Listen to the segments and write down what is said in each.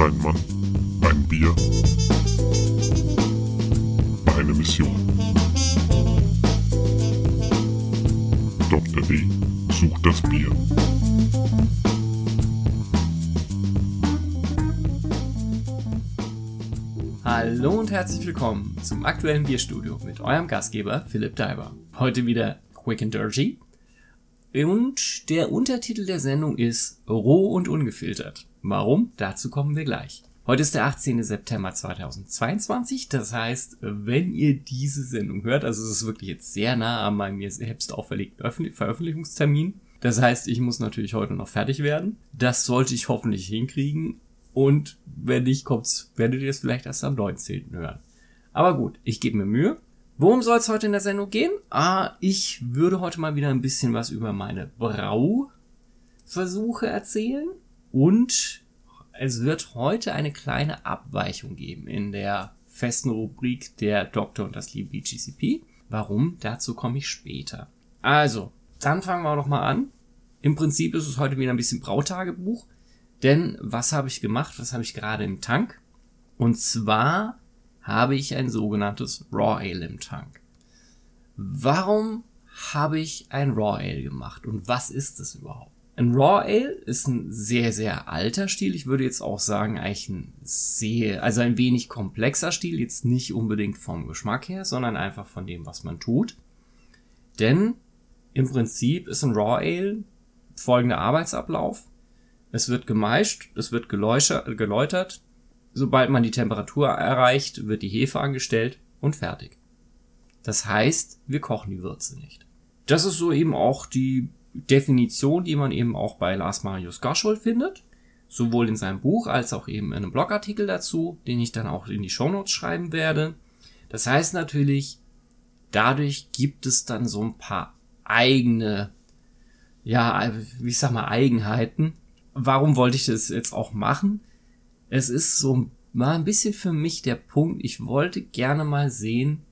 Ein Mann, ein Bier, eine Mission. Dr. D sucht das Bier. Hallo und herzlich willkommen zum aktuellen Bierstudio mit eurem Gastgeber Philipp Daiber. Heute wieder Quick and Dirty. Und der Untertitel der Sendung ist Roh und ungefiltert. Warum? Dazu kommen wir gleich. Heute ist der 18. September 2022. Das heißt, wenn ihr diese Sendung hört, also es ist wirklich jetzt sehr nah an meinem mir selbst auferlegten Veröffentlichungstermin. Das heißt, ich muss natürlich heute noch fertig werden. Das sollte ich hoffentlich hinkriegen. Und wenn nicht, kommt's, werdet ihr es vielleicht erst am 19. hören. Aber gut, ich gebe mir Mühe. Worum soll es heute in der Sendung gehen? Ah, ich würde heute mal wieder ein bisschen was über meine Brauversuche erzählen. Und es wird heute eine kleine Abweichung geben in der festen Rubrik der Doktor und das liebe BGCP. Warum? Dazu komme ich später. Also, dann fangen wir doch mal an. Im Prinzip ist es heute wieder ein bisschen Brautagebuch. Denn was habe ich gemacht? Was habe ich gerade im Tank? Und zwar habe ich ein sogenanntes Raw Ale im Tank. Warum habe ich ein Raw Ale gemacht und was ist es überhaupt? Ein Raw Ale ist ein sehr, sehr alter Stil. Ich würde jetzt auch sagen, eigentlich ein sehr, also ein wenig komplexer Stil. Jetzt nicht unbedingt vom Geschmack her, sondern einfach von dem, was man tut. Denn im Prinzip ist ein Raw Ale folgender Arbeitsablauf. Es wird gemeischt, es wird geläutert. Sobald man die Temperatur erreicht, wird die Hefe angestellt und fertig. Das heißt, wir kochen die Würze nicht. Das ist so eben auch die Definition, die man eben auch bei Lars Marius Goschol findet. Sowohl in seinem Buch als auch eben in einem Blogartikel dazu, den ich dann auch in die Shownotes schreiben werde. Das heißt natürlich, dadurch gibt es dann so ein paar eigene, ja, wie ich sag mal, Eigenheiten, warum wollte ich das jetzt auch machen? Es ist so mal ein bisschen für mich der Punkt, ich wollte gerne mal sehen,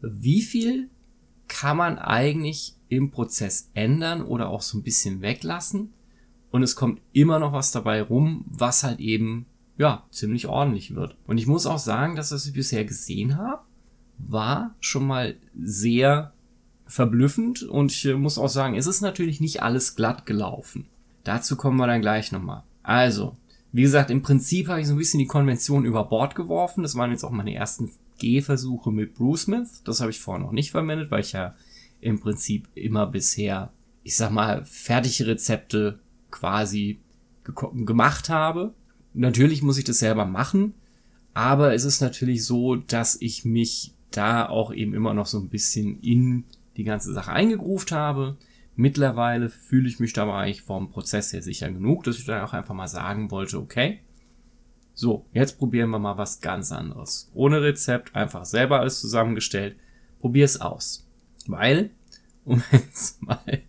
wie viel kann man eigentlich im Prozess ändern oder auch so ein bisschen weglassen und es kommt immer noch was dabei rum, was halt eben ja ziemlich ordentlich wird. Und ich muss auch sagen, dass was ich bisher gesehen habe, war schon mal sehr verblüffend und ich muss auch sagen, es ist natürlich nicht alles glatt gelaufen. Dazu kommen wir dann gleich nochmal. Also, wie gesagt, im Prinzip habe ich so ein bisschen die Konvention über Bord geworfen. Das waren jetzt auch meine ersten Gehversuche mit Bruce Smith. Das habe ich vorher noch nicht verwendet, weil ich ja im Prinzip immer bisher, ich sag mal, fertige Rezepte quasi gemacht habe. Natürlich muss ich das selber machen, aber es ist natürlich so, dass ich mich da auch eben immer noch so ein bisschen in die ganze Sache eingegruft habe. Mittlerweile fühle ich mich da aber eigentlich vom Prozess her sicher genug, dass ich dann auch einfach mal sagen wollte, okay, so, jetzt probieren wir mal was ganz anderes. Ohne Rezept, einfach selber alles zusammengestellt. Probier es aus. Weil, um jetzt mal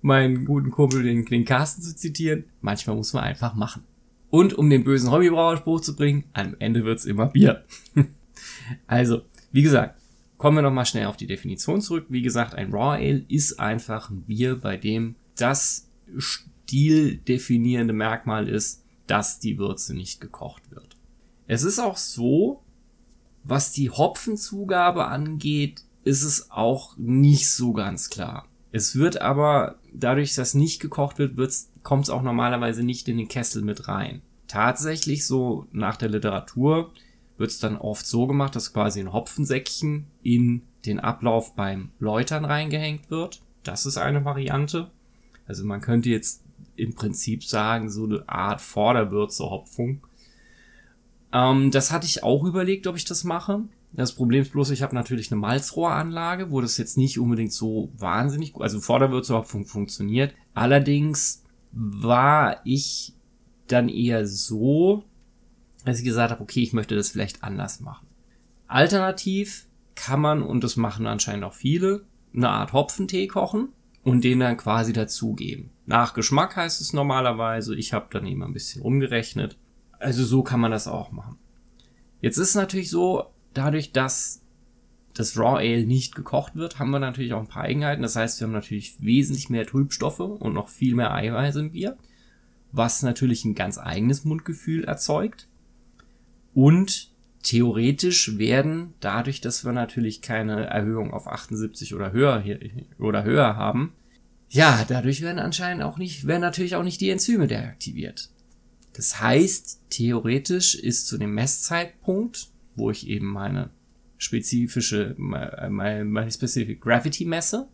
meinen guten Kumpel, den, den Carsten zu zitieren, manchmal muss man einfach machen. Und um den bösen Hobbybrauerspruch zu bringen, am Ende wird's immer Bier. also, wie gesagt, Kommen wir nochmal schnell auf die Definition zurück. Wie gesagt, ein Raw Ale ist einfach ein Bier, bei dem das stildefinierende Merkmal ist, dass die Würze nicht gekocht wird. Es ist auch so, was die Hopfenzugabe angeht, ist es auch nicht so ganz klar. Es wird aber, dadurch, dass nicht gekocht wird, kommt es auch normalerweise nicht in den Kessel mit rein. Tatsächlich so nach der Literatur wird es dann oft so gemacht, dass quasi ein Hopfensäckchen in den Ablauf beim Läutern reingehängt wird. Das ist eine Variante. Also man könnte jetzt im Prinzip sagen, so eine Art Vorderwürze Hopfung. Ähm, das hatte ich auch überlegt, ob ich das mache. Das Problem ist bloß, ich habe natürlich eine Malzrohranlage, wo das jetzt nicht unbedingt so wahnsinnig gut, also Vorderwürzehopfung funktioniert. Allerdings war ich dann eher so, dass ich gesagt habe, okay, ich möchte das vielleicht anders machen. Alternativ kann man, und das machen anscheinend auch viele, eine Art Hopfentee kochen und den dann quasi dazugeben. Nach Geschmack heißt es normalerweise, ich habe dann eben ein bisschen umgerechnet. Also so kann man das auch machen. Jetzt ist natürlich so, dadurch, dass das Raw Ale nicht gekocht wird, haben wir natürlich auch ein paar Eigenheiten. Das heißt, wir haben natürlich wesentlich mehr Trübstoffe und noch viel mehr Eiweiß im Bier. was natürlich ein ganz eigenes Mundgefühl erzeugt. Und theoretisch werden, dadurch, dass wir natürlich keine Erhöhung auf 78 oder höher, oder höher haben, ja, dadurch werden anscheinend auch nicht, werden natürlich auch nicht die Enzyme deaktiviert. Das heißt, theoretisch ist zu dem Messzeitpunkt, wo ich eben meine spezifische, meine, meine Specific Gravity messe,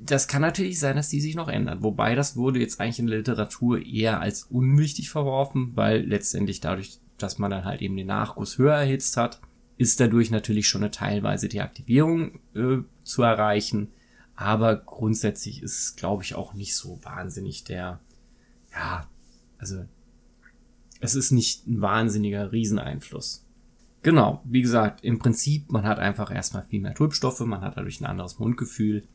das kann natürlich sein, dass die sich noch ändern. Wobei das wurde jetzt eigentlich in der Literatur eher als unwichtig verworfen, weil letztendlich dadurch, dass man dann halt eben den Nachguss höher erhitzt hat, ist dadurch natürlich schon eine teilweise Deaktivierung äh, zu erreichen. Aber grundsätzlich ist es, glaube ich, auch nicht so wahnsinnig der, ja, also es ist nicht ein wahnsinniger Rieseneinfluss. Genau, wie gesagt, im Prinzip, man hat einfach erstmal viel mehr Tulpstoffe, man hat dadurch ein anderes Mundgefühl.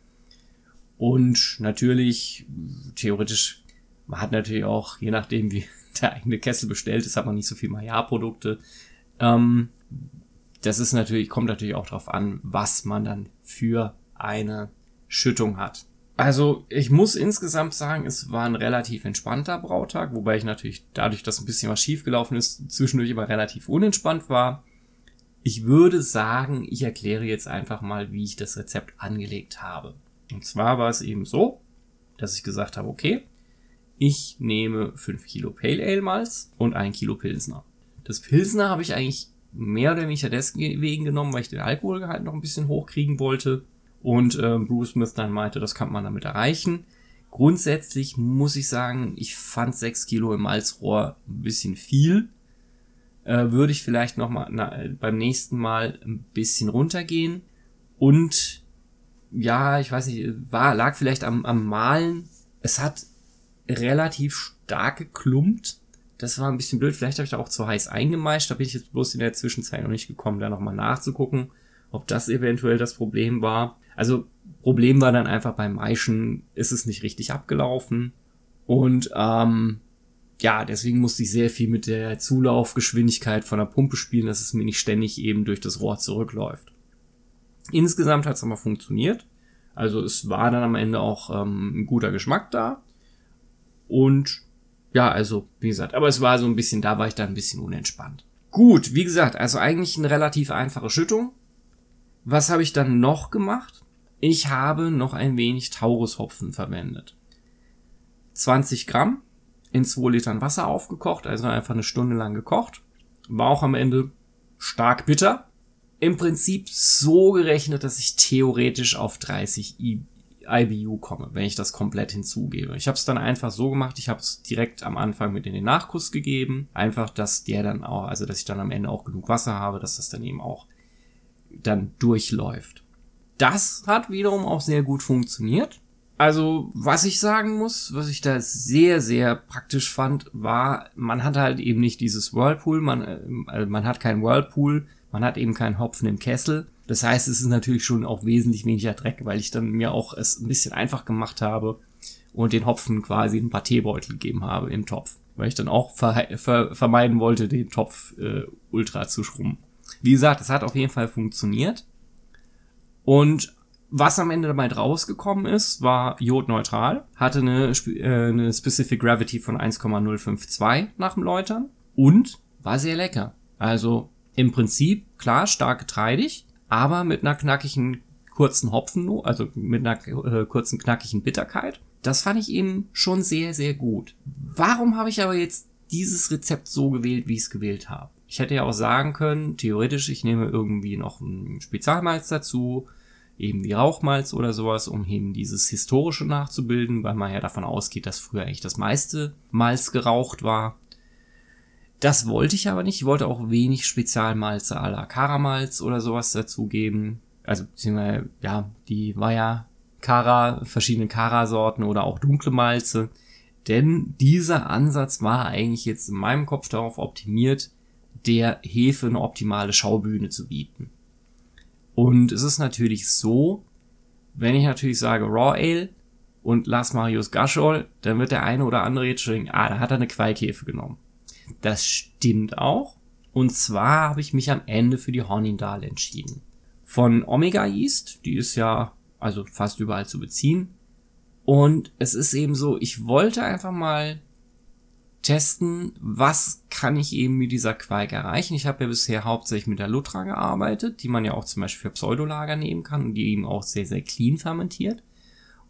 Und natürlich, theoretisch, man hat natürlich auch, je nachdem wie der eigene Kessel bestellt ist, hat man nicht so viel Maillard-Produkte. Ähm, das ist natürlich, kommt natürlich auch darauf an, was man dann für eine Schüttung hat. Also ich muss insgesamt sagen, es war ein relativ entspannter Brautag, wobei ich natürlich dadurch, dass ein bisschen was schiefgelaufen ist, zwischendurch immer relativ unentspannt war. Ich würde sagen, ich erkläre jetzt einfach mal, wie ich das Rezept angelegt habe. Und zwar war es eben so, dass ich gesagt habe, okay, ich nehme 5 Kilo Pale Ale Malz und 1 Kilo Pilsner. Das Pilsner habe ich eigentlich mehr oder weniger deswegen genommen, weil ich den Alkoholgehalt noch ein bisschen hochkriegen wollte. Und äh, Bruce Smith dann meinte, das kann man damit erreichen. Grundsätzlich muss ich sagen, ich fand 6 Kilo im Malzrohr ein bisschen viel. Äh, würde ich vielleicht noch mal na, beim nächsten Mal ein bisschen runtergehen. Und ja, ich weiß nicht, war, lag vielleicht am, am Malen. Es hat relativ stark geklumpt. Das war ein bisschen blöd. Vielleicht habe ich da auch zu heiß eingemeischt. Da bin ich jetzt bloß in der Zwischenzeit noch nicht gekommen, da nochmal nachzugucken, ob das eventuell das Problem war. Also Problem war dann einfach beim Maischen, ist es nicht richtig abgelaufen. Und ähm, ja, deswegen musste ich sehr viel mit der Zulaufgeschwindigkeit von der Pumpe spielen, dass es mir nicht ständig eben durch das Rohr zurückläuft. Insgesamt hat es aber funktioniert. Also es war dann am Ende auch ähm, ein guter Geschmack da. Und ja, also wie gesagt, aber es war so ein bisschen, da war ich dann ein bisschen unentspannt. Gut, wie gesagt, also eigentlich eine relativ einfache Schüttung. Was habe ich dann noch gemacht? Ich habe noch ein wenig Taurushopfen verwendet. 20 Gramm in 2 Litern Wasser aufgekocht, also einfach eine Stunde lang gekocht. War auch am Ende stark bitter. Im Prinzip so gerechnet, dass ich theoretisch auf 30 IBU komme, wenn ich das komplett hinzugebe. Ich habe es dann einfach so gemacht, ich habe es direkt am Anfang mit in den Nachkuss gegeben. Einfach, dass der dann auch, also dass ich dann am Ende auch genug Wasser habe, dass das dann eben auch dann durchläuft. Das hat wiederum auch sehr gut funktioniert. Also, was ich sagen muss, was ich da sehr, sehr praktisch fand, war, man hat halt eben nicht dieses Whirlpool, man, äh, man hat kein Whirlpool, man hat eben keinen Hopfen im Kessel. Das heißt, es ist natürlich schon auch wesentlich weniger Dreck, weil ich dann mir auch es ein bisschen einfach gemacht habe und den Hopfen quasi ein paar Teebeutel gegeben habe im Topf, weil ich dann auch ver ver vermeiden wollte, den Topf äh, ultra zu schrummen. Wie gesagt, es hat auf jeden Fall funktioniert. Und was am Ende dabei rausgekommen ist, war jodneutral, hatte eine, äh, eine Specific Gravity von 1,052 nach dem Läutern und war sehr lecker. Also im Prinzip, klar, stark getreidig, aber mit einer knackigen kurzen Hopfen, also mit einer äh, kurzen knackigen Bitterkeit. Das fand ich eben schon sehr, sehr gut. Warum habe ich aber jetzt dieses Rezept so gewählt, wie ich es gewählt habe? Ich hätte ja auch sagen können, theoretisch, ich nehme irgendwie noch ein Spezialmalz dazu, eben wie Rauchmalz oder sowas, um eben dieses Historische nachzubilden, weil man ja davon ausgeht, dass früher eigentlich das meiste Malz geraucht war. Das wollte ich aber nicht. Ich wollte auch wenig Spezialmalze à la Karamalz oder sowas dazugeben. Also, beziehungsweise, ja, die war ja Kara, verschiedene Kara-Sorten oder auch dunkle Malze. Denn dieser Ansatz war eigentlich jetzt in meinem Kopf darauf optimiert, der Hefe eine optimale Schaubühne zu bieten. Und es ist natürlich so, wenn ich natürlich sage Raw Ale und Las Marius Gashol, dann wird der eine oder andere jetzt schon denken, ah, da hat er eine Qualkhefe genommen. Das stimmt auch. Und zwar habe ich mich am Ende für die Hornindal entschieden. Von Omega Yeast, die ist ja also fast überall zu beziehen. Und es ist eben so, ich wollte einfach mal testen, was kann ich eben mit dieser Quake erreichen. Ich habe ja bisher hauptsächlich mit der Lutra gearbeitet, die man ja auch zum Beispiel für Pseudolager nehmen kann und die eben auch sehr, sehr clean fermentiert.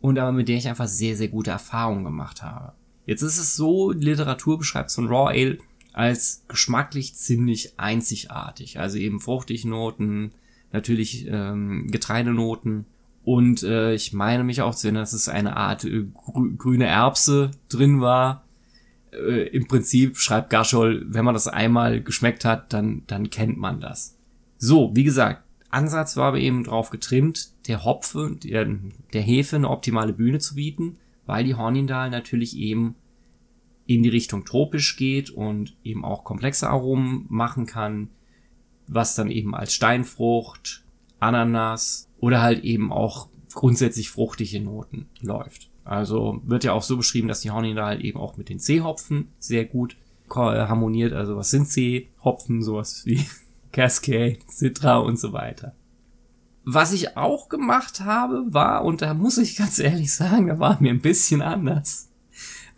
Und aber mit der ich einfach sehr, sehr gute Erfahrungen gemacht habe. Jetzt ist es so, Literatur beschreibt so ein Raw Ale als geschmacklich ziemlich einzigartig. Also eben fruchtig Noten, natürlich ähm, Getreidenoten. Und äh, ich meine mich auch zu erinnern, dass es eine Art äh, grü grüne Erbse drin war äh, im Prinzip schreibt Gaschol, wenn man das einmal geschmeckt hat, dann, dann kennt man das. So, wie gesagt, Ansatz war aber eben drauf getrimmt, der Hopfe, der, der Hefe eine optimale Bühne zu bieten, weil die Hornindal natürlich eben in die Richtung tropisch geht und eben auch komplexe Aromen machen kann, was dann eben als Steinfrucht, Ananas oder halt eben auch grundsätzlich fruchtige Noten läuft. Also wird ja auch so beschrieben, dass die Hornindal halt eben auch mit den C-Hopfen sehr gut harmoniert. Also was sind C-Hopfen? Sowas wie Cascade, Citra und so weiter. Was ich auch gemacht habe, war, und da muss ich ganz ehrlich sagen, da war mir ein bisschen anders,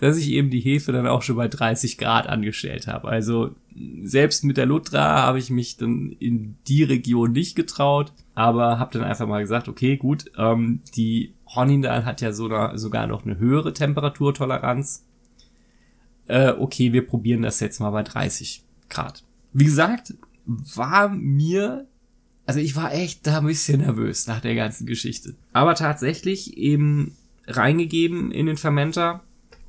dass ich eben die Hefe dann auch schon bei 30 Grad angestellt habe. Also selbst mit der Lutra habe ich mich dann in die Region nicht getraut, aber habe dann einfach mal gesagt, okay, gut, ähm, die Hornindal hat ja sogar, noch eine höhere Temperaturtoleranz. Äh, okay, wir probieren das jetzt mal bei 30 Grad. Wie gesagt, war mir, also ich war echt da ein bisschen nervös nach der ganzen Geschichte. Aber tatsächlich eben reingegeben in den Fermenter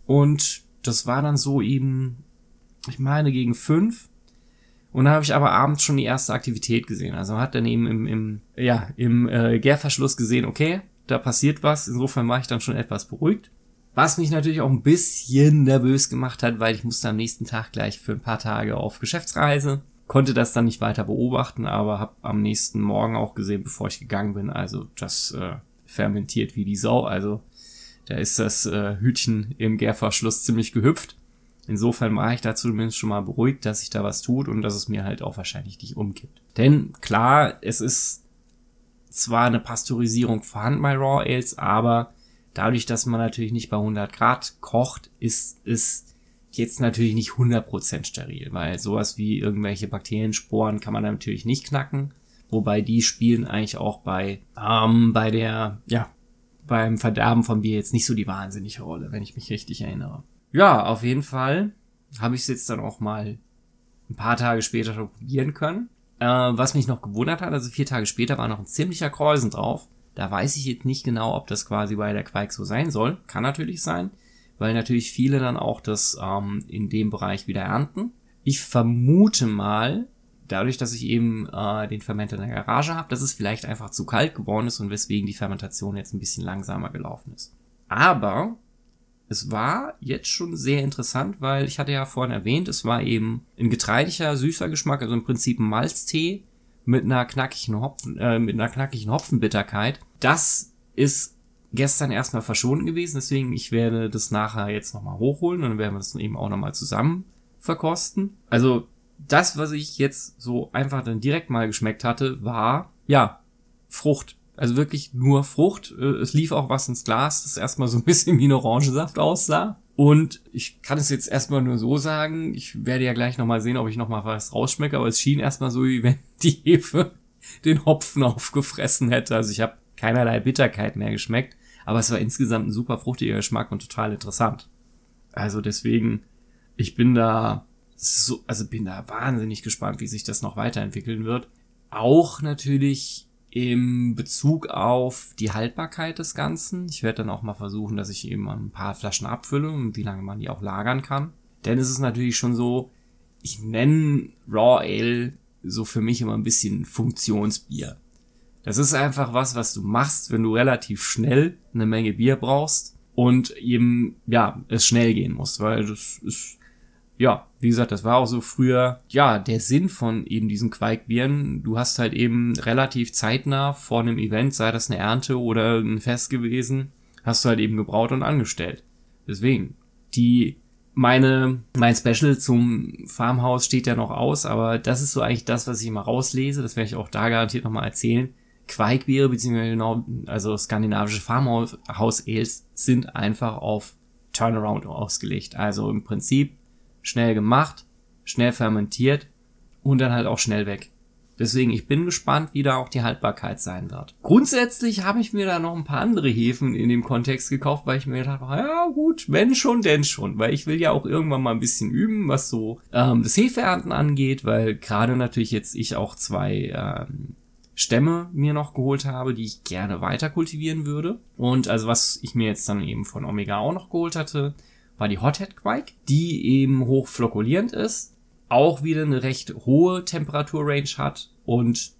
und das war dann so eben, ich meine, gegen fünf. Und da habe ich aber abends schon die erste Aktivität gesehen. Also hat dann eben im, im, ja, im äh, Gärverschluss gesehen, okay, da passiert was. Insofern war ich dann schon etwas beruhigt. Was mich natürlich auch ein bisschen nervös gemacht hat, weil ich musste am nächsten Tag gleich für ein paar Tage auf Geschäftsreise. Konnte das dann nicht weiter beobachten, aber habe am nächsten Morgen auch gesehen, bevor ich gegangen bin, also das äh, fermentiert wie die Sau. Also da ist das äh, Hütchen im Gärverschluss ziemlich gehüpft. Insofern war ich da zumindest schon mal beruhigt, dass sich da was tut und dass es mir halt auch wahrscheinlich nicht umkippt. Denn klar, es ist zwar eine Pasteurisierung vorhanden bei Raw Ales, aber dadurch, dass man natürlich nicht bei 100 Grad kocht, ist es jetzt natürlich nicht 100% steril, weil sowas wie irgendwelche Bakteriensporen kann man natürlich nicht knacken, wobei die spielen eigentlich auch bei, ähm, bei der, ja, beim Verderben von Bier jetzt nicht so die wahnsinnige Rolle, wenn ich mich richtig erinnere. Ja, auf jeden Fall habe ich es jetzt dann auch mal ein paar Tage später probieren können. Äh, was mich noch gewundert hat, also vier Tage später war noch ein ziemlicher Kreusen drauf. Da weiß ich jetzt nicht genau, ob das quasi bei der Quake so sein soll. Kann natürlich sein, weil natürlich viele dann auch das ähm, in dem Bereich wieder ernten. Ich vermute mal, dadurch, dass ich eben äh, den Fermenter in der Garage habe, dass es vielleicht einfach zu kalt geworden ist und weswegen die Fermentation jetzt ein bisschen langsamer gelaufen ist. Aber es war jetzt schon sehr interessant, weil ich hatte ja vorhin erwähnt, es war eben ein getreidiger, süßer Geschmack, also im Prinzip ein Malztee mit einer knackigen Hopfen, äh, mit einer knackigen Hopfenbitterkeit. Das ist gestern erstmal verschwunden gewesen, deswegen ich werde das nachher jetzt nochmal hochholen und dann werden wir das eben auch nochmal zusammen verkosten. Also das, was ich jetzt so einfach dann direkt mal geschmeckt hatte, war, ja, Frucht. Also wirklich nur Frucht. Äh, es lief auch was ins Glas, das erstmal so ein bisschen wie ein Orangensaft aussah. Und ich kann es jetzt erstmal nur so sagen, ich werde ja gleich nochmal sehen, ob ich nochmal was rausschmecke, aber es schien erstmal so, wie wenn die Hefe den Hopfen aufgefressen hätte. Also ich habe keinerlei Bitterkeit mehr geschmeckt, aber es war insgesamt ein super fruchtiger Geschmack und total interessant. Also deswegen, ich bin da so, also bin da wahnsinnig gespannt, wie sich das noch weiterentwickeln wird. Auch natürlich im Bezug auf die Haltbarkeit des Ganzen. Ich werde dann auch mal versuchen, dass ich eben ein paar Flaschen abfülle und wie lange man die auch lagern kann. Denn es ist natürlich schon so, ich nenne Raw Ale so für mich immer ein bisschen Funktionsbier. Das ist einfach was, was du machst, wenn du relativ schnell eine Menge Bier brauchst und eben, ja, es schnell gehen muss, weil das ist ja, wie gesagt, das war auch so früher, ja, der Sinn von eben diesen Quaikbieren. Du hast halt eben relativ zeitnah vor einem Event, sei das eine Ernte oder ein Fest gewesen, hast du halt eben gebraut und angestellt. Deswegen, die, meine, mein Special zum Farmhaus steht ja noch aus, aber das ist so eigentlich das, was ich immer rauslese. Das werde ich auch da garantiert nochmal erzählen. Quaikbiere, beziehungsweise genau, also skandinavische Farmhaus-Ales sind einfach auf Turnaround ausgelegt. Also im Prinzip schnell gemacht, schnell fermentiert und dann halt auch schnell weg. Deswegen, ich bin gespannt, wie da auch die Haltbarkeit sein wird. Grundsätzlich habe ich mir da noch ein paar andere Hefen in dem Kontext gekauft, weil ich mir gedacht habe, ja gut, wenn schon, denn schon. Weil ich will ja auch irgendwann mal ein bisschen üben, was so ähm, das Hefeernten angeht, weil gerade natürlich jetzt ich auch zwei ähm, Stämme mir noch geholt habe, die ich gerne weiter kultivieren würde. Und also was ich mir jetzt dann eben von Omega auch noch geholt hatte, war die Hothead Quake, die eben hoch flokulierend ist, auch wieder eine recht hohe Temperaturrange hat und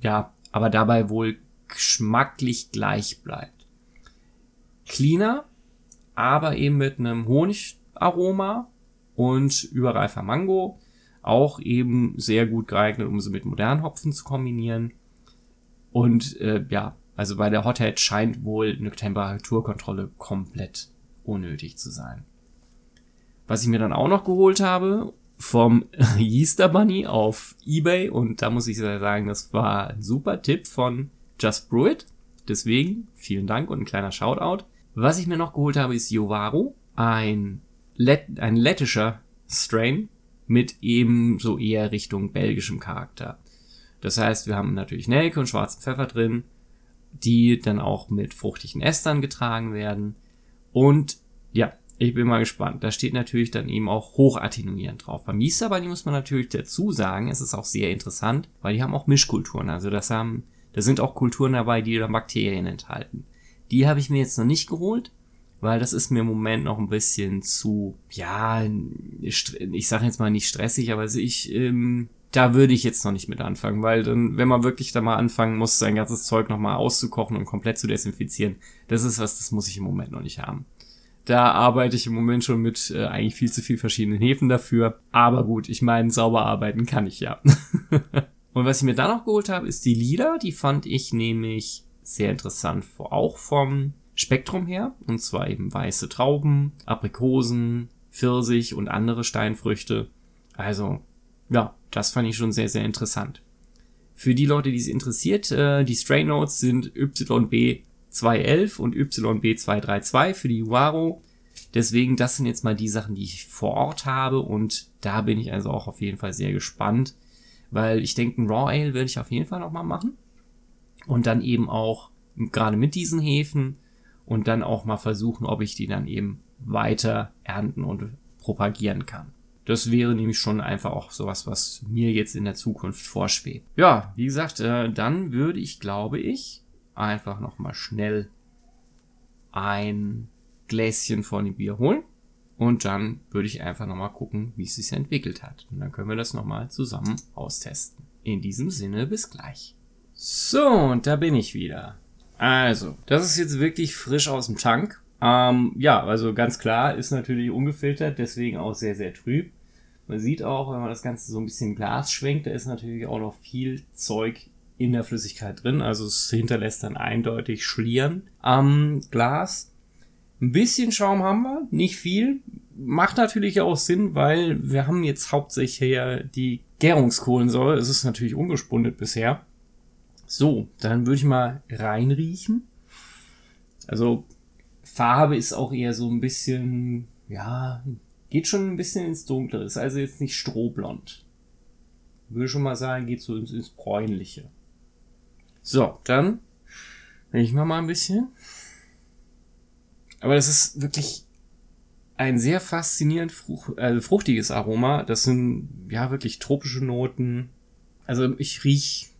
ja, aber dabei wohl geschmacklich gleich bleibt. Cleaner, aber eben mit einem Honigaroma und überreifer Mango, auch eben sehr gut geeignet, um sie mit modernen Hopfen zu kombinieren. Und äh, ja, also bei der Hothead scheint wohl eine Temperaturkontrolle komplett unnötig zu sein. Was ich mir dann auch noch geholt habe, vom Easter Bunny auf Ebay und da muss ich sagen, das war ein super Tipp von Just Brew It. Deswegen vielen Dank und ein kleiner Shoutout. Was ich mir noch geholt habe, ist Yovaru, ein, Let ein lettischer Strain mit eben so eher Richtung belgischem Charakter. Das heißt, wir haben natürlich Nelke und schwarzen Pfeffer drin, die dann auch mit fruchtigen Estern getragen werden. Und ja, ich bin mal gespannt. Da steht natürlich dann eben auch hochattenuierend drauf. Beim Yeast Bunny muss man natürlich dazu sagen, es ist auch sehr interessant, weil die haben auch Mischkulturen. Also das haben, da sind auch Kulturen dabei, die dann Bakterien enthalten. Die habe ich mir jetzt noch nicht geholt, weil das ist mir im Moment noch ein bisschen zu, ja, ich sage jetzt mal nicht stressig, aber ich, ähm, da würde ich jetzt noch nicht mit anfangen, weil dann, wenn man wirklich da mal anfangen muss, sein ganzes Zeug nochmal auszukochen und komplett zu desinfizieren, das ist was, das muss ich im Moment noch nicht haben. Da arbeite ich im Moment schon mit äh, eigentlich viel zu viel verschiedenen Hefen dafür. Aber gut, ich meine, sauber arbeiten kann ich ja. und was ich mir dann noch geholt habe, ist die Lieder. Die fand ich nämlich sehr interessant, auch vom Spektrum her. Und zwar eben weiße Trauben, Aprikosen, Pfirsich und andere Steinfrüchte. Also, ja, das fand ich schon sehr, sehr interessant. Für die Leute, die es interessiert, äh, die Stray Notes sind YB 211 und YB232 für die Uaro. Deswegen, das sind jetzt mal die Sachen, die ich vor Ort habe und da bin ich also auch auf jeden Fall sehr gespannt, weil ich denke, ein Raw Ale werde ich auf jeden Fall nochmal machen und dann eben auch gerade mit diesen Hefen und dann auch mal versuchen, ob ich die dann eben weiter ernten und propagieren kann. Das wäre nämlich schon einfach auch sowas, was mir jetzt in der Zukunft vorschwebt. Ja, wie gesagt, äh, dann würde ich, glaube ich, einfach nochmal schnell ein Gläschen von dem Bier holen. Und dann würde ich einfach nochmal gucken, wie es sich entwickelt hat. Und dann können wir das nochmal zusammen austesten. In diesem Sinne, bis gleich. So, und da bin ich wieder. Also, das ist jetzt wirklich frisch aus dem Tank. Ähm, ja, also ganz klar, ist natürlich ungefiltert, deswegen auch sehr, sehr trüb. Man sieht auch, wenn man das Ganze so ein bisschen Glas schwenkt, da ist natürlich auch noch viel Zeug in der Flüssigkeit drin. Also es hinterlässt dann eindeutig Schlieren am Glas. Ein bisschen Schaum haben wir, nicht viel. Macht natürlich auch Sinn, weil wir haben jetzt hauptsächlich hier die Gärungskohlensäure. Es ist natürlich ungespundet bisher. So, dann würde ich mal reinriechen. Also Farbe ist auch eher so ein bisschen, ja, geht schon ein bisschen ins Dunkle. Ist also jetzt nicht strohblond. Würde schon mal sagen, geht so ins, ins Bräunliche. So, dann riechen wir mal ein bisschen. Aber das ist wirklich ein sehr faszinierend fruch äh, fruchtiges Aroma. Das sind ja wirklich tropische Noten. Also ich riech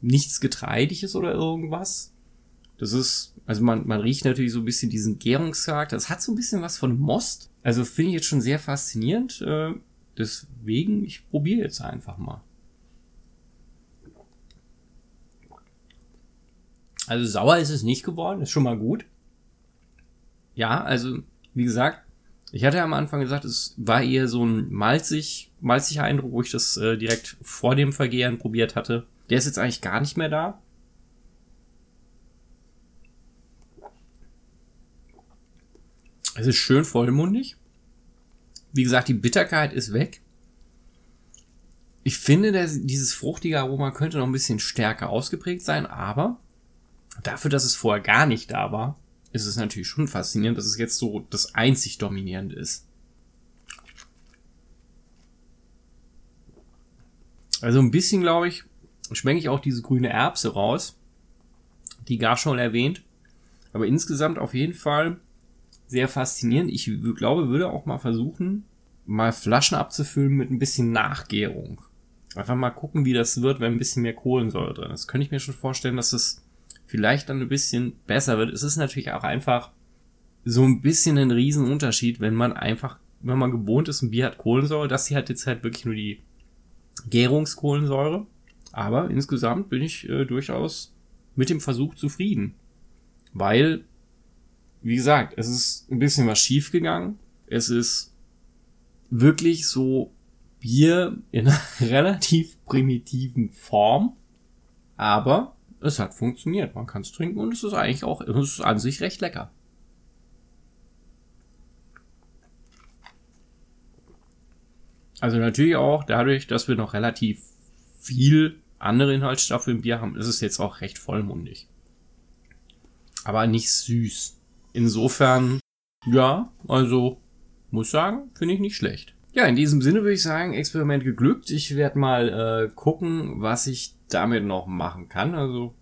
nichts Getreidiges oder irgendwas. Das ist, also man, man riecht natürlich so ein bisschen diesen Gärungscharakter. Das hat so ein bisschen was von Most. Also finde ich jetzt schon sehr faszinierend. Äh, deswegen, ich probiere jetzt einfach mal. Also sauer ist es nicht geworden, ist schon mal gut. Ja, also wie gesagt, ich hatte ja am Anfang gesagt, es war eher so ein malzig, malziger Eindruck, wo ich das äh, direkt vor dem Vergehen probiert hatte. Der ist jetzt eigentlich gar nicht mehr da. Es ist schön vollmundig. Wie gesagt, die Bitterkeit ist weg. Ich finde, dass dieses fruchtige Aroma könnte noch ein bisschen stärker ausgeprägt sein, aber dafür, dass es vorher gar nicht da war, ist es natürlich schon faszinierend, dass es jetzt so das einzig Dominierende ist. Also ein bisschen, glaube ich, schmecke ich auch diese grüne Erbse raus, die gar schon erwähnt. Aber insgesamt auf jeden Fall sehr faszinierend. Ich glaube, würde auch mal versuchen, mal Flaschen abzufüllen mit ein bisschen Nachgärung. Einfach mal gucken, wie das wird, wenn ein bisschen mehr Kohlensäure drin ist. Könnte ich mir schon vorstellen, dass es vielleicht dann ein bisschen besser wird. Es ist natürlich auch einfach so ein bisschen ein Riesenunterschied, wenn man einfach, wenn man gewohnt ist, ein Bier hat Kohlensäure. Das hier hat jetzt halt wirklich nur die Gärungskohlensäure. Aber insgesamt bin ich äh, durchaus mit dem Versuch zufrieden. Weil, wie gesagt, es ist ein bisschen was schief gegangen. Es ist wirklich so Bier in einer relativ primitiven Form. Aber es hat funktioniert. Man kann es trinken und es ist eigentlich auch, es ist an sich recht lecker. Also natürlich auch dadurch, dass wir noch relativ viel andere Inhaltsstoffe im Bier haben, ist es jetzt auch recht vollmundig. Aber nicht süß. Insofern, ja, also muss sagen, finde ich nicht schlecht. Ja, in diesem Sinne würde ich sagen, Experiment geglückt. Ich werde mal äh, gucken, was ich damit noch machen kann. Also,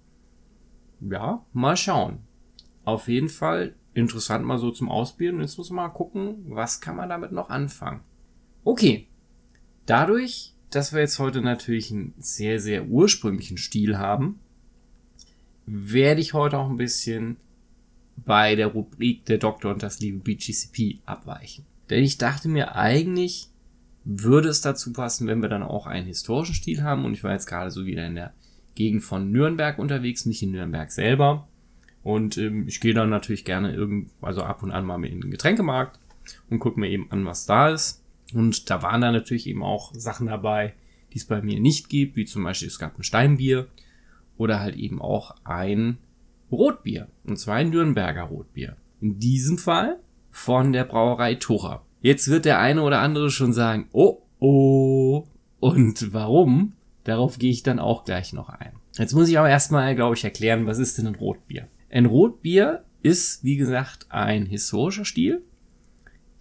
ja, mal schauen. Auf jeden Fall interessant mal so zum Ausbilden. Jetzt muss man mal gucken, was kann man damit noch anfangen. Okay. Dadurch, dass wir jetzt heute natürlich einen sehr, sehr ursprünglichen Stil haben, werde ich heute auch ein bisschen bei der Rubrik der Doktor und das liebe BGCP abweichen. Denn ich dachte mir eigentlich, würde es dazu passen, wenn wir dann auch einen historischen Stil haben. Und ich war jetzt gerade so wieder in der Gegend von Nürnberg unterwegs, nicht in Nürnberg selber. Und ähm, ich gehe dann natürlich gerne irgend, also ab und an mal in den Getränkemarkt und gucke mir eben an, was da ist. Und da waren dann natürlich eben auch Sachen dabei, die es bei mir nicht gibt, wie zum Beispiel es gab ein Steinbier oder halt eben auch ein Rotbier. Und zwar ein Nürnberger Rotbier. In diesem Fall von der Brauerei Tura. Jetzt wird der eine oder andere schon sagen, oh, oh. Und warum? Darauf gehe ich dann auch gleich noch ein. Jetzt muss ich aber erstmal, glaube ich, erklären, was ist denn ein Rotbier? Ein Rotbier ist, wie gesagt, ein historischer Stil.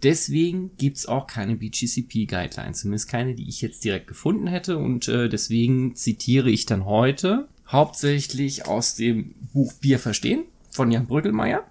Deswegen gibt's auch keine BGCP-Guidelines, zumindest keine, die ich jetzt direkt gefunden hätte. Und äh, deswegen zitiere ich dann heute hauptsächlich aus dem Buch Bier verstehen von Jan Brüggelmeier,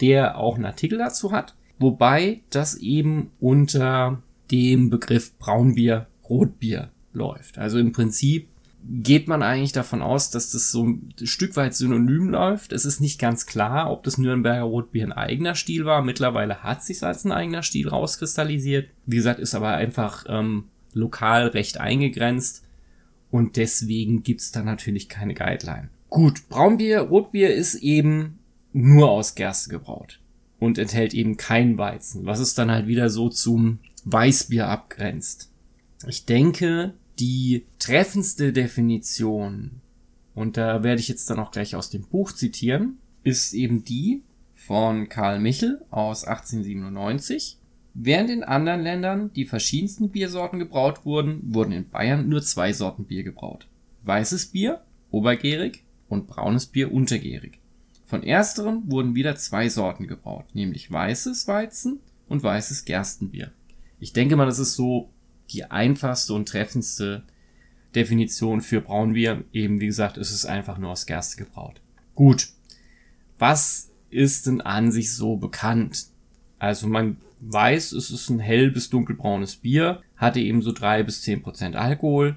der auch einen Artikel dazu hat wobei das eben unter dem Begriff Braunbier, Rotbier läuft. Also im Prinzip geht man eigentlich davon aus, dass das so ein Stück weit synonym läuft. Es ist nicht ganz klar, ob das Nürnberger Rotbier ein eigener Stil war. Mittlerweile hat sich als ein eigener Stil rauskristallisiert. Wie gesagt, ist aber einfach ähm, lokal recht eingegrenzt und deswegen gibt's da natürlich keine Guideline. Gut, Braunbier, Rotbier ist eben nur aus Gerste gebraut und enthält eben kein Weizen, was es dann halt wieder so zum Weißbier abgrenzt. Ich denke, die treffendste Definition, und da werde ich jetzt dann auch gleich aus dem Buch zitieren, ist eben die von Karl Michel aus 1897. Während in anderen Ländern die verschiedensten Biersorten gebraut wurden, wurden in Bayern nur zwei Sorten Bier gebraut. Weißes Bier, obergärig, und braunes Bier, untergärig. Von ersterem wurden wieder zwei Sorten gebraut, nämlich weißes Weizen und weißes Gerstenbier. Ich denke mal, das ist so die einfachste und treffendste Definition für Braunbier. Eben, wie gesagt, ist es einfach nur aus Gerste gebraut. Gut. Was ist denn an sich so bekannt? Also man weiß, es ist ein hell bis dunkelbraunes Bier, hatte eben so drei bis zehn Prozent Alkohol,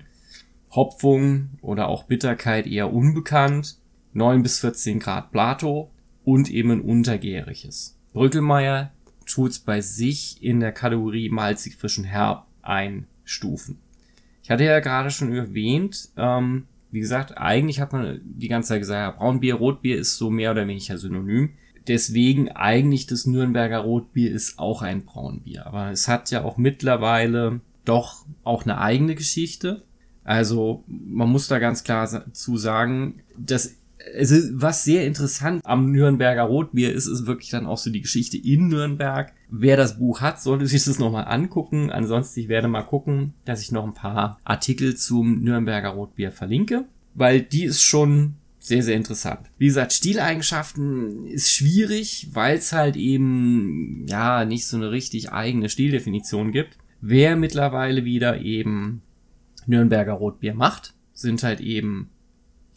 Hopfung oder auch Bitterkeit eher unbekannt 9 bis 14 Grad Plato und eben ein untergäriges. Brückelmeier tut's bei sich in der Kategorie malzig frischen herb einstufen. Ich hatte ja gerade schon erwähnt, ähm, wie gesagt, eigentlich hat man die ganze Zeit gesagt, ja, Braunbier, Rotbier ist so mehr oder weniger synonym. Deswegen eigentlich das Nürnberger Rotbier ist auch ein Braunbier. Aber es hat ja auch mittlerweile doch auch eine eigene Geschichte. Also man muss da ganz klar zu sagen, das also was sehr interessant am Nürnberger Rotbier ist, ist wirklich dann auch so die Geschichte in Nürnberg. Wer das Buch hat, sollte sich das nochmal angucken. Ansonsten, ich werde mal gucken, dass ich noch ein paar Artikel zum Nürnberger Rotbier verlinke, weil die ist schon sehr, sehr interessant. Wie gesagt, Stileigenschaften ist schwierig, weil es halt eben, ja, nicht so eine richtig eigene Stildefinition gibt. Wer mittlerweile wieder eben Nürnberger Rotbier macht, sind halt eben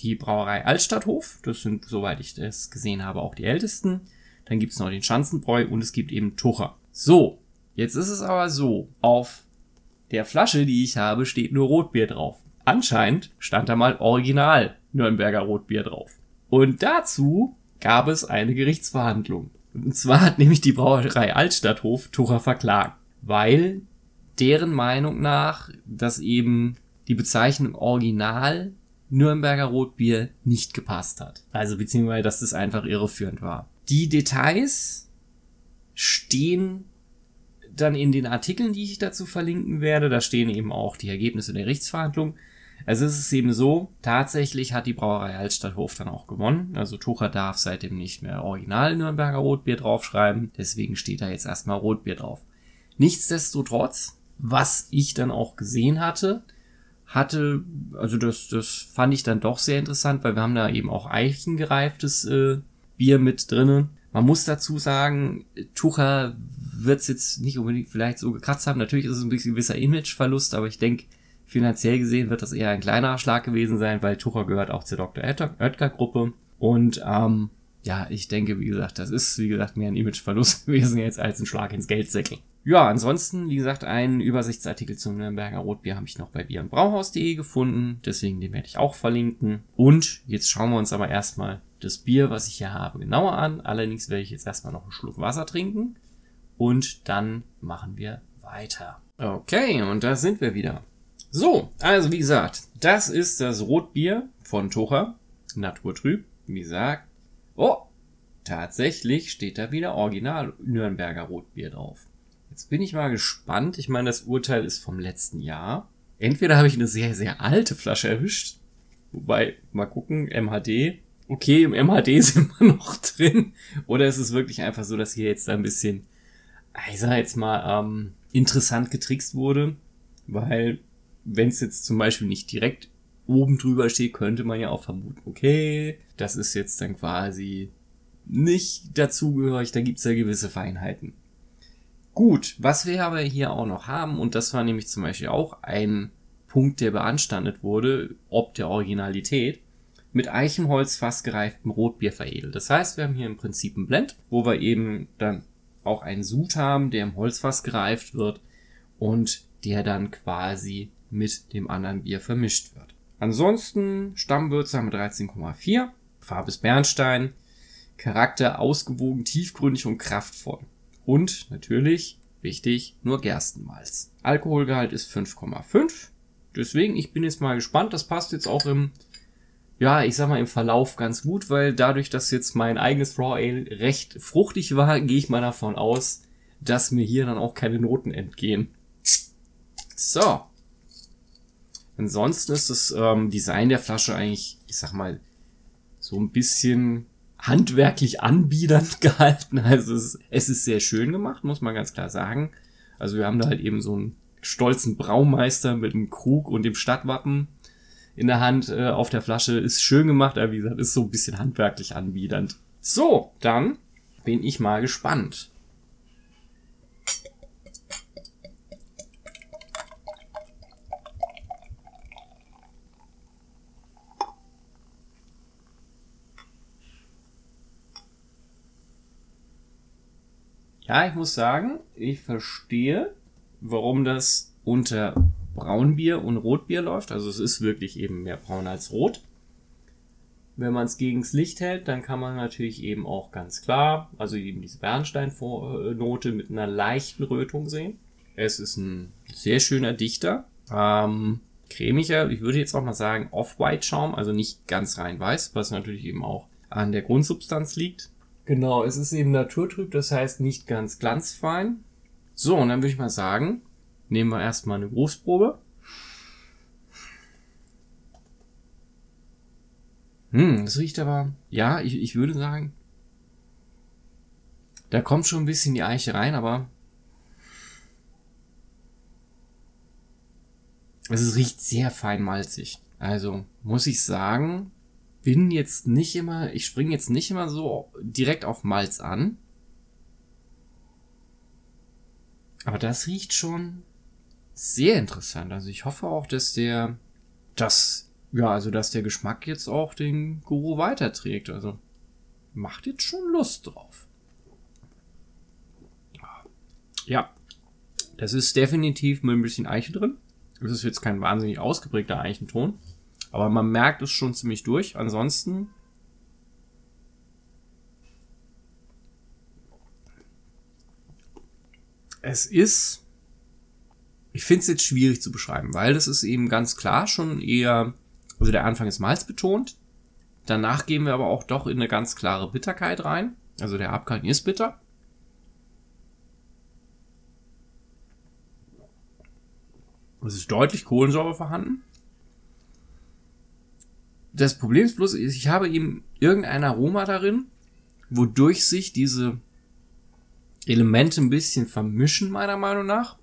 die Brauerei Altstadthof. Das sind, soweit ich das gesehen habe, auch die ältesten. Dann gibt's noch den Schanzenbräu und es gibt eben Tucher. So, jetzt ist es aber so, auf der Flasche, die ich habe, steht nur Rotbier drauf. Anscheinend stand da mal Original Nürnberger Rotbier drauf. Und dazu gab es eine Gerichtsverhandlung. Und zwar hat nämlich die Brauerei Altstadthof Tucher verklagt, weil deren Meinung nach, dass eben die Bezeichnung Original Nürnberger Rotbier nicht gepasst hat. Also beziehungsweise, dass das einfach irreführend war. Die Details stehen dann in den Artikeln, die ich dazu verlinken werde. Da stehen eben auch die Ergebnisse der Gerichtsverhandlung. Also es ist eben so, tatsächlich hat die Brauerei Altstadthof dann auch gewonnen. Also Tucher darf seitdem nicht mehr Original Nürnberger Rotbier draufschreiben. Deswegen steht da jetzt erstmal Rotbier drauf. Nichtsdestotrotz, was ich dann auch gesehen hatte, hatte, also das, das fand ich dann doch sehr interessant, weil wir haben da eben auch eichengereiftes äh, Bier mit drinnen. Man muss dazu sagen, Tucher wird es jetzt nicht unbedingt vielleicht so gekratzt haben. Natürlich ist es ein bisschen gewisser Imageverlust, aber ich denke, finanziell gesehen wird das eher ein kleinerer Schlag gewesen sein, weil Tucher gehört auch zur Dr. Oetker Gruppe. Und ähm, ja, ich denke, wie gesagt, das ist, wie gesagt, mehr ein Imageverlust gewesen jetzt als ein Schlag ins Geldsäckel. Ja, ansonsten, wie gesagt, einen Übersichtsartikel zum Nürnberger Rotbier habe ich noch bei bierundbrauhaus.de gefunden, deswegen den werde ich auch verlinken. Und jetzt schauen wir uns aber erstmal das Bier, was ich hier habe, genauer an. Allerdings werde ich jetzt erstmal noch einen Schluck Wasser trinken und dann machen wir weiter. Okay, und da sind wir wieder. So, also wie gesagt, das ist das Rotbier von Tocha, Naturtrüb. Wie gesagt, oh, tatsächlich steht da wieder Original Nürnberger Rotbier drauf. Jetzt bin ich mal gespannt. Ich meine, das Urteil ist vom letzten Jahr. Entweder habe ich eine sehr, sehr alte Flasche erwischt. Wobei, mal gucken, MHD. Okay, im MHD sind wir noch drin. Oder ist es wirklich einfach so, dass hier jetzt ein bisschen, ich sag jetzt mal, ähm, interessant getrickst wurde. Weil, wenn es jetzt zum Beispiel nicht direkt oben drüber steht, könnte man ja auch vermuten, okay, das ist jetzt dann quasi nicht dazugehörig, da gibt's ja gewisse Feinheiten. Gut, was wir aber hier auch noch haben, und das war nämlich zum Beispiel auch ein Punkt, der beanstandet wurde, ob der Originalität, mit Eichenholz fast gereiftem Rotbier veredelt. Das heißt, wir haben hier im Prinzip ein Blend, wo wir eben dann auch einen Sud haben, der im Holzfass gereift wird und der dann quasi mit dem anderen Bier vermischt wird. Ansonsten Stammwürze haben wir 13,4, Farbe ist Bernstein, Charakter ausgewogen, tiefgründig und kraftvoll. Und natürlich, wichtig, nur Gerstenmalz. Alkoholgehalt ist 5,5. Deswegen, ich bin jetzt mal gespannt. Das passt jetzt auch im, ja, ich sag mal im Verlauf ganz gut, weil dadurch, dass jetzt mein eigenes Raw Ale recht fruchtig war, gehe ich mal davon aus, dass mir hier dann auch keine Noten entgehen. So. Ansonsten ist das ähm, Design der Flasche eigentlich, ich sag mal, so ein bisschen handwerklich anbiedernd gehalten. Also es es ist sehr schön gemacht, muss man ganz klar sagen. Also wir haben da halt eben so einen stolzen Braumeister mit einem Krug und dem Stadtwappen in der Hand äh, auf der Flasche. Ist schön gemacht, aber wie gesagt, ist so ein bisschen handwerklich anbiedernd. So, dann bin ich mal gespannt. Ja, ich muss sagen, ich verstehe, warum das unter Braunbier und Rotbier läuft. Also es ist wirklich eben mehr braun als rot. Wenn man es gegens Licht hält, dann kann man natürlich eben auch ganz klar, also eben diese Bernsteinnote mit einer leichten Rötung sehen. Es ist ein sehr schöner Dichter. Ähm, cremiger, ich würde jetzt auch mal sagen Off-White Schaum, also nicht ganz rein weiß, was natürlich eben auch an der Grundsubstanz liegt. Genau, es ist eben naturtrüb, das heißt nicht ganz glanzfein. So, und dann würde ich mal sagen, nehmen wir erstmal eine Großprobe. Hm, das riecht aber, ja, ich, ich würde sagen, da kommt schon ein bisschen die Eiche rein, aber es riecht sehr fein malzig. Also muss ich sagen, bin jetzt nicht immer, ich springe jetzt nicht immer so direkt auf Malz an. Aber das riecht schon sehr interessant. Also ich hoffe auch, dass der, dass, ja, also dass der Geschmack jetzt auch den Guru weiterträgt. Also macht jetzt schon Lust drauf. Ja, das ist definitiv mit ein bisschen Eiche drin. Das ist jetzt kein wahnsinnig ausgeprägter Eichenton. Aber man merkt es schon ziemlich durch. Ansonsten. Es ist. Ich finde es jetzt schwierig zu beschreiben, weil das ist eben ganz klar schon eher. Also der Anfang ist malzbetont. Danach gehen wir aber auch doch in eine ganz klare Bitterkeit rein. Also der Abgang ist bitter. Es ist deutlich Kohlensäure vorhanden. Das Problem ist bloß, ich habe eben irgendein Aroma darin, wodurch sich diese Elemente ein bisschen vermischen, meiner Meinung nach.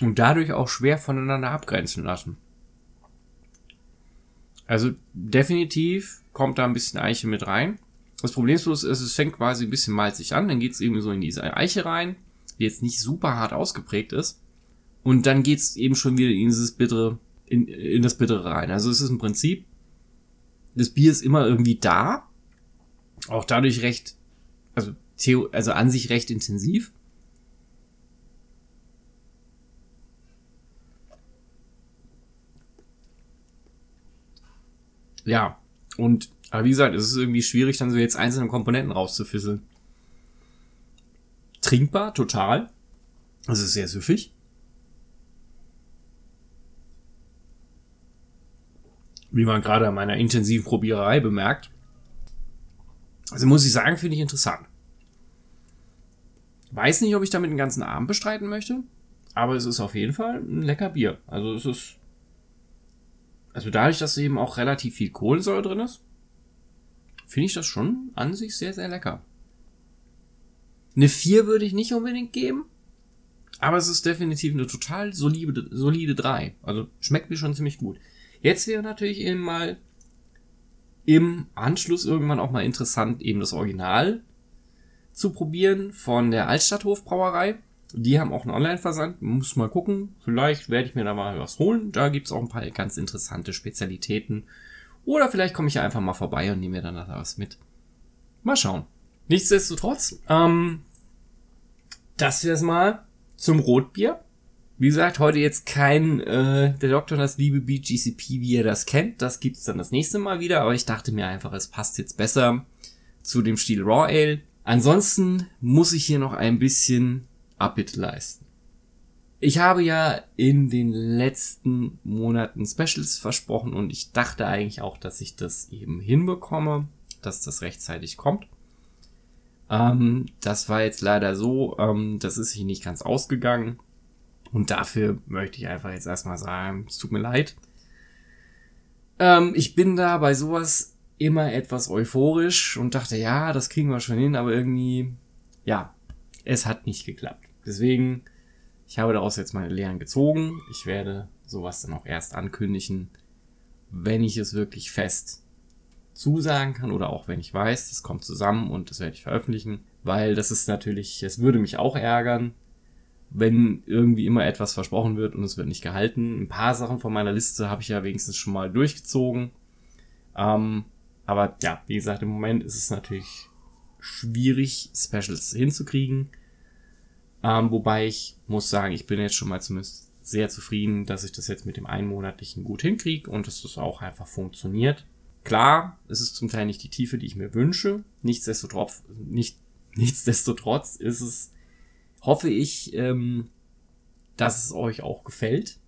Und dadurch auch schwer voneinander abgrenzen lassen. Also definitiv kommt da ein bisschen Eiche mit rein. Das Problem ist es fängt quasi ein bisschen malzig an, dann geht es irgendwie so in diese Eiche rein, die jetzt nicht super hart ausgeprägt ist. Und dann geht es eben schon wieder in dieses bittere, in, in das Bittere rein. Also es ist im Prinzip, das Bier ist immer irgendwie da, auch dadurch recht, also, Theo, also an sich recht intensiv. Ja, und aber wie gesagt, es ist irgendwie schwierig, dann so jetzt einzelne Komponenten rauszufisseln. Trinkbar, total. Es ist sehr süffig. Wie man gerade an meiner intensiven Probiererei bemerkt. Also muss ich sagen, finde ich interessant. Weiß nicht, ob ich damit den ganzen Abend bestreiten möchte, aber es ist auf jeden Fall ein lecker Bier. Also es ist, also dadurch, dass eben auch relativ viel Kohlensäure drin ist, finde ich das schon an sich sehr, sehr lecker. Eine 4 würde ich nicht unbedingt geben, aber es ist definitiv eine total solide, solide 3. Also schmeckt mir schon ziemlich gut. Jetzt wäre natürlich eben mal im Anschluss irgendwann auch mal interessant, eben das Original zu probieren von der Altstadthofbrauerei. Die haben auch einen Online-Versand. Muss mal gucken. Vielleicht werde ich mir da mal was holen. Da gibt's auch ein paar ganz interessante Spezialitäten oder vielleicht komme ich ja einfach mal vorbei und nehme mir dann da was mit. Mal schauen. Nichtsdestotrotz, ähm, das wär's mal zum Rotbier. Wie gesagt, heute jetzt kein äh, der Doktor das liebe BGCP, wie ihr das kennt. Das gibt's dann das nächste Mal wieder. Aber ich dachte mir einfach, es passt jetzt besser zu dem Stil Raw Ale. Ansonsten muss ich hier noch ein bisschen Abbitte leisten. Ich habe ja in den letzten Monaten Specials versprochen und ich dachte eigentlich auch, dass ich das eben hinbekomme, dass das rechtzeitig kommt. Ähm, das war jetzt leider so, ähm, das ist sich nicht ganz ausgegangen. Und dafür möchte ich einfach jetzt erstmal sagen, es tut mir leid. Ähm, ich bin da bei sowas immer etwas euphorisch und dachte, ja, das kriegen wir schon hin, aber irgendwie, ja, es hat nicht geklappt. Deswegen ich habe daraus jetzt meine Lehren gezogen. Ich werde sowas dann auch erst ankündigen, wenn ich es wirklich fest zusagen kann oder auch wenn ich weiß, das kommt zusammen und das werde ich veröffentlichen, weil das ist natürlich, es würde mich auch ärgern, wenn irgendwie immer etwas versprochen wird und es wird nicht gehalten. Ein paar Sachen von meiner Liste habe ich ja wenigstens schon mal durchgezogen. Ähm, aber ja, wie gesagt, im Moment ist es natürlich schwierig, Specials hinzukriegen. Ähm, wobei ich muss sagen, ich bin jetzt schon mal zumindest sehr zufrieden, dass ich das jetzt mit dem einmonatlichen gut hinkriege und dass das auch einfach funktioniert. Klar, es ist zum Teil nicht die Tiefe, die ich mir wünsche. Nichtsdestotrotz, nicht, nichtsdestotrotz ist es, hoffe ich, ähm, dass es euch auch gefällt.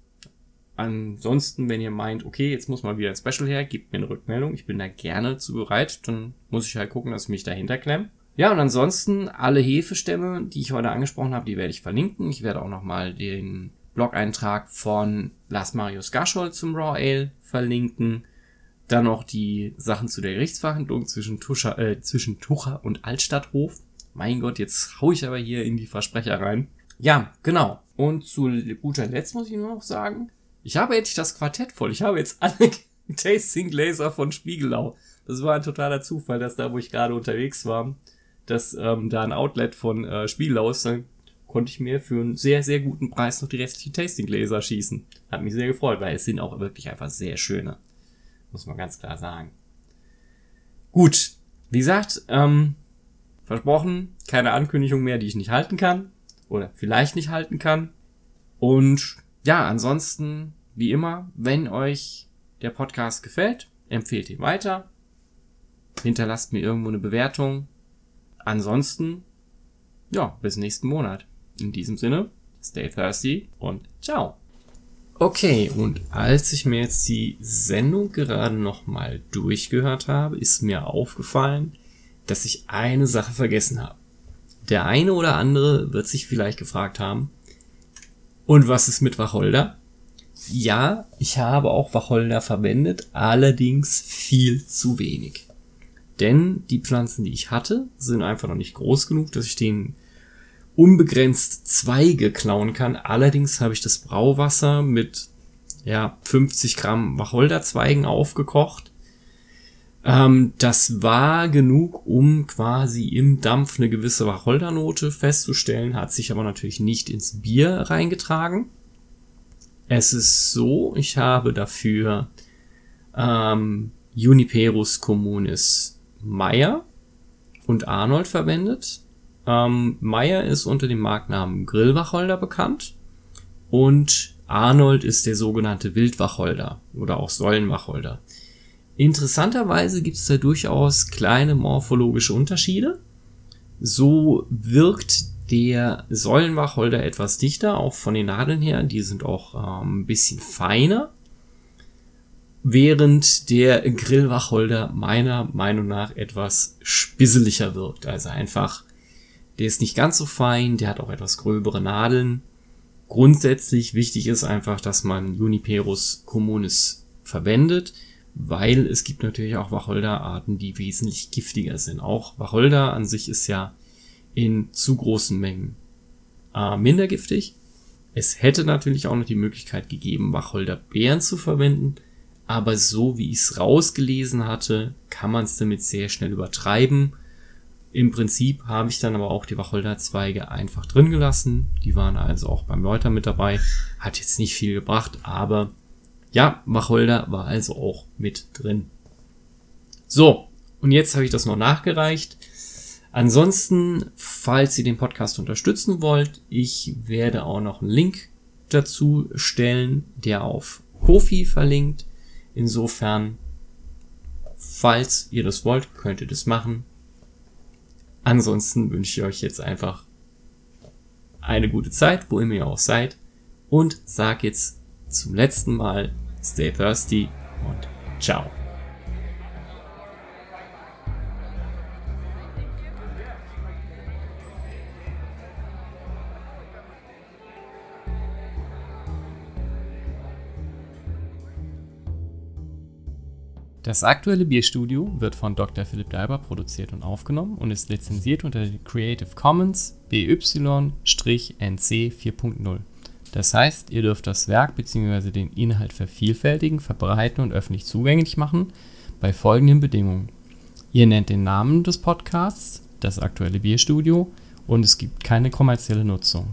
Ansonsten, wenn ihr meint, okay, jetzt muss mal wieder ein Special her, gebt mir eine Rückmeldung. Ich bin da gerne zu bereit. Dann muss ich halt gucken, dass ich mich dahinter klemme. Ja, und ansonsten alle Hefestämme, die ich heute angesprochen habe, die werde ich verlinken. Ich werde auch nochmal den Blog-Eintrag von Lars Marius Gaschol zum Raw Ale verlinken. Dann noch die Sachen zu der Gerichtsverhandlung zwischen, Tuscher, äh, zwischen Tucher und Altstadthof. Mein Gott, jetzt hau ich aber hier in die Versprecher rein. Ja, genau. Und zu guter Letzt muss ich nur noch sagen, ich habe jetzt das Quartett voll. Ich habe jetzt alle Tasting Laser von Spiegelau. Das war ein totaler Zufall, dass da, wo ich gerade unterwegs war, dass ähm, da ein Outlet von äh, Spiellaus, dann konnte ich mir für einen sehr, sehr guten Preis noch die restlichen Tastinggläser schießen. Hat mich sehr gefreut, weil es sind auch wirklich einfach sehr schöne. Muss man ganz klar sagen. Gut, wie gesagt, ähm, versprochen, keine Ankündigung mehr, die ich nicht halten kann. Oder vielleicht nicht halten kann. Und ja, ansonsten, wie immer, wenn euch der Podcast gefällt, empfehlt ihn weiter. Hinterlasst mir irgendwo eine Bewertung. Ansonsten, ja, bis nächsten Monat. In diesem Sinne, stay thirsty und ciao. Okay, und als ich mir jetzt die Sendung gerade nochmal durchgehört habe, ist mir aufgefallen, dass ich eine Sache vergessen habe. Der eine oder andere wird sich vielleicht gefragt haben, und was ist mit Wacholder? Ja, ich habe auch Wacholder verwendet, allerdings viel zu wenig. Denn die Pflanzen, die ich hatte, sind einfach noch nicht groß genug, dass ich denen unbegrenzt Zweige klauen kann. Allerdings habe ich das Brauwasser mit ja, 50 Gramm Wacholderzweigen aufgekocht. Ähm, das war genug, um quasi im Dampf eine gewisse Wacholdernote festzustellen, hat sich aber natürlich nicht ins Bier reingetragen. Es ist so, ich habe dafür ähm, Juniperus communis Meyer und Arnold verwendet. Ähm, Meyer ist unter dem Markennamen Grillwacholder bekannt und Arnold ist der sogenannte Wildwacholder oder auch Säulenwacholder. Interessanterweise gibt es da durchaus kleine morphologische Unterschiede. So wirkt der Säulenwacholder etwas dichter, auch von den Nadeln her. Die sind auch ähm, ein bisschen feiner. Während der Grillwacholder meiner Meinung nach etwas spisseliger wirkt. Also einfach der ist nicht ganz so fein, der hat auch etwas gröbere Nadeln. Grundsätzlich wichtig ist einfach, dass man Juniperus communis verwendet, weil es gibt natürlich auch Wacholderarten, die wesentlich giftiger sind. Auch Wacholder an sich ist ja in zu großen Mengen äh, minder giftig. Es hätte natürlich auch noch die Möglichkeit gegeben, Wacholderbeeren zu verwenden, aber so wie ich es rausgelesen hatte, kann man es damit sehr schnell übertreiben im Prinzip habe ich dann aber auch die Wacholderzweige einfach drin gelassen. Die waren also auch beim Läuter mit dabei. Hat jetzt nicht viel gebracht, aber ja, Wacholder war also auch mit drin. So, und jetzt habe ich das noch nachgereicht. Ansonsten, falls ihr den Podcast unterstützen wollt, ich werde auch noch einen Link dazu stellen, der auf Kofi verlinkt. Insofern, falls ihr das wollt, könnt ihr das machen. Ansonsten wünsche ich euch jetzt einfach eine gute Zeit, wo immer ihr auch seid. Und sag jetzt zum letzten Mal, stay thirsty und ciao. Das aktuelle Bierstudio wird von Dr. Philipp Dalber produziert und aufgenommen und ist lizenziert unter Creative Commons BY-NC 4.0. Das heißt, ihr dürft das Werk bzw. den Inhalt vervielfältigen, verbreiten und öffentlich zugänglich machen bei folgenden Bedingungen. Ihr nennt den Namen des Podcasts, das aktuelle Bierstudio und es gibt keine kommerzielle Nutzung.